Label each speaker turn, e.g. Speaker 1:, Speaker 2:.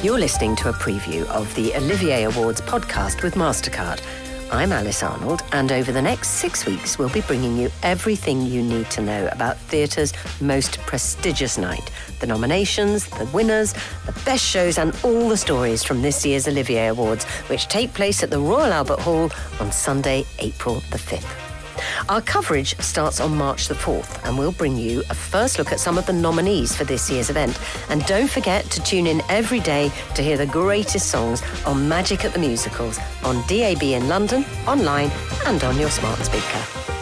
Speaker 1: You're listening to a preview of the Olivier Awards podcast with MasterCard. I'm Alice Arnold, and over the next six weeks, we'll be bringing you everything you need to know about theatre's most prestigious night the nominations, the winners, the best shows, and all the stories from this year's Olivier Awards, which take place at the Royal Albert Hall on Sunday, April the 5th. Our coverage starts on March the 4th, and we'll bring you a first look at some of the nominees for this year's event. And don't forget to tune in every day to hear the greatest songs on Magic at the Musicals on DAB in London, online, and on your smart speaker.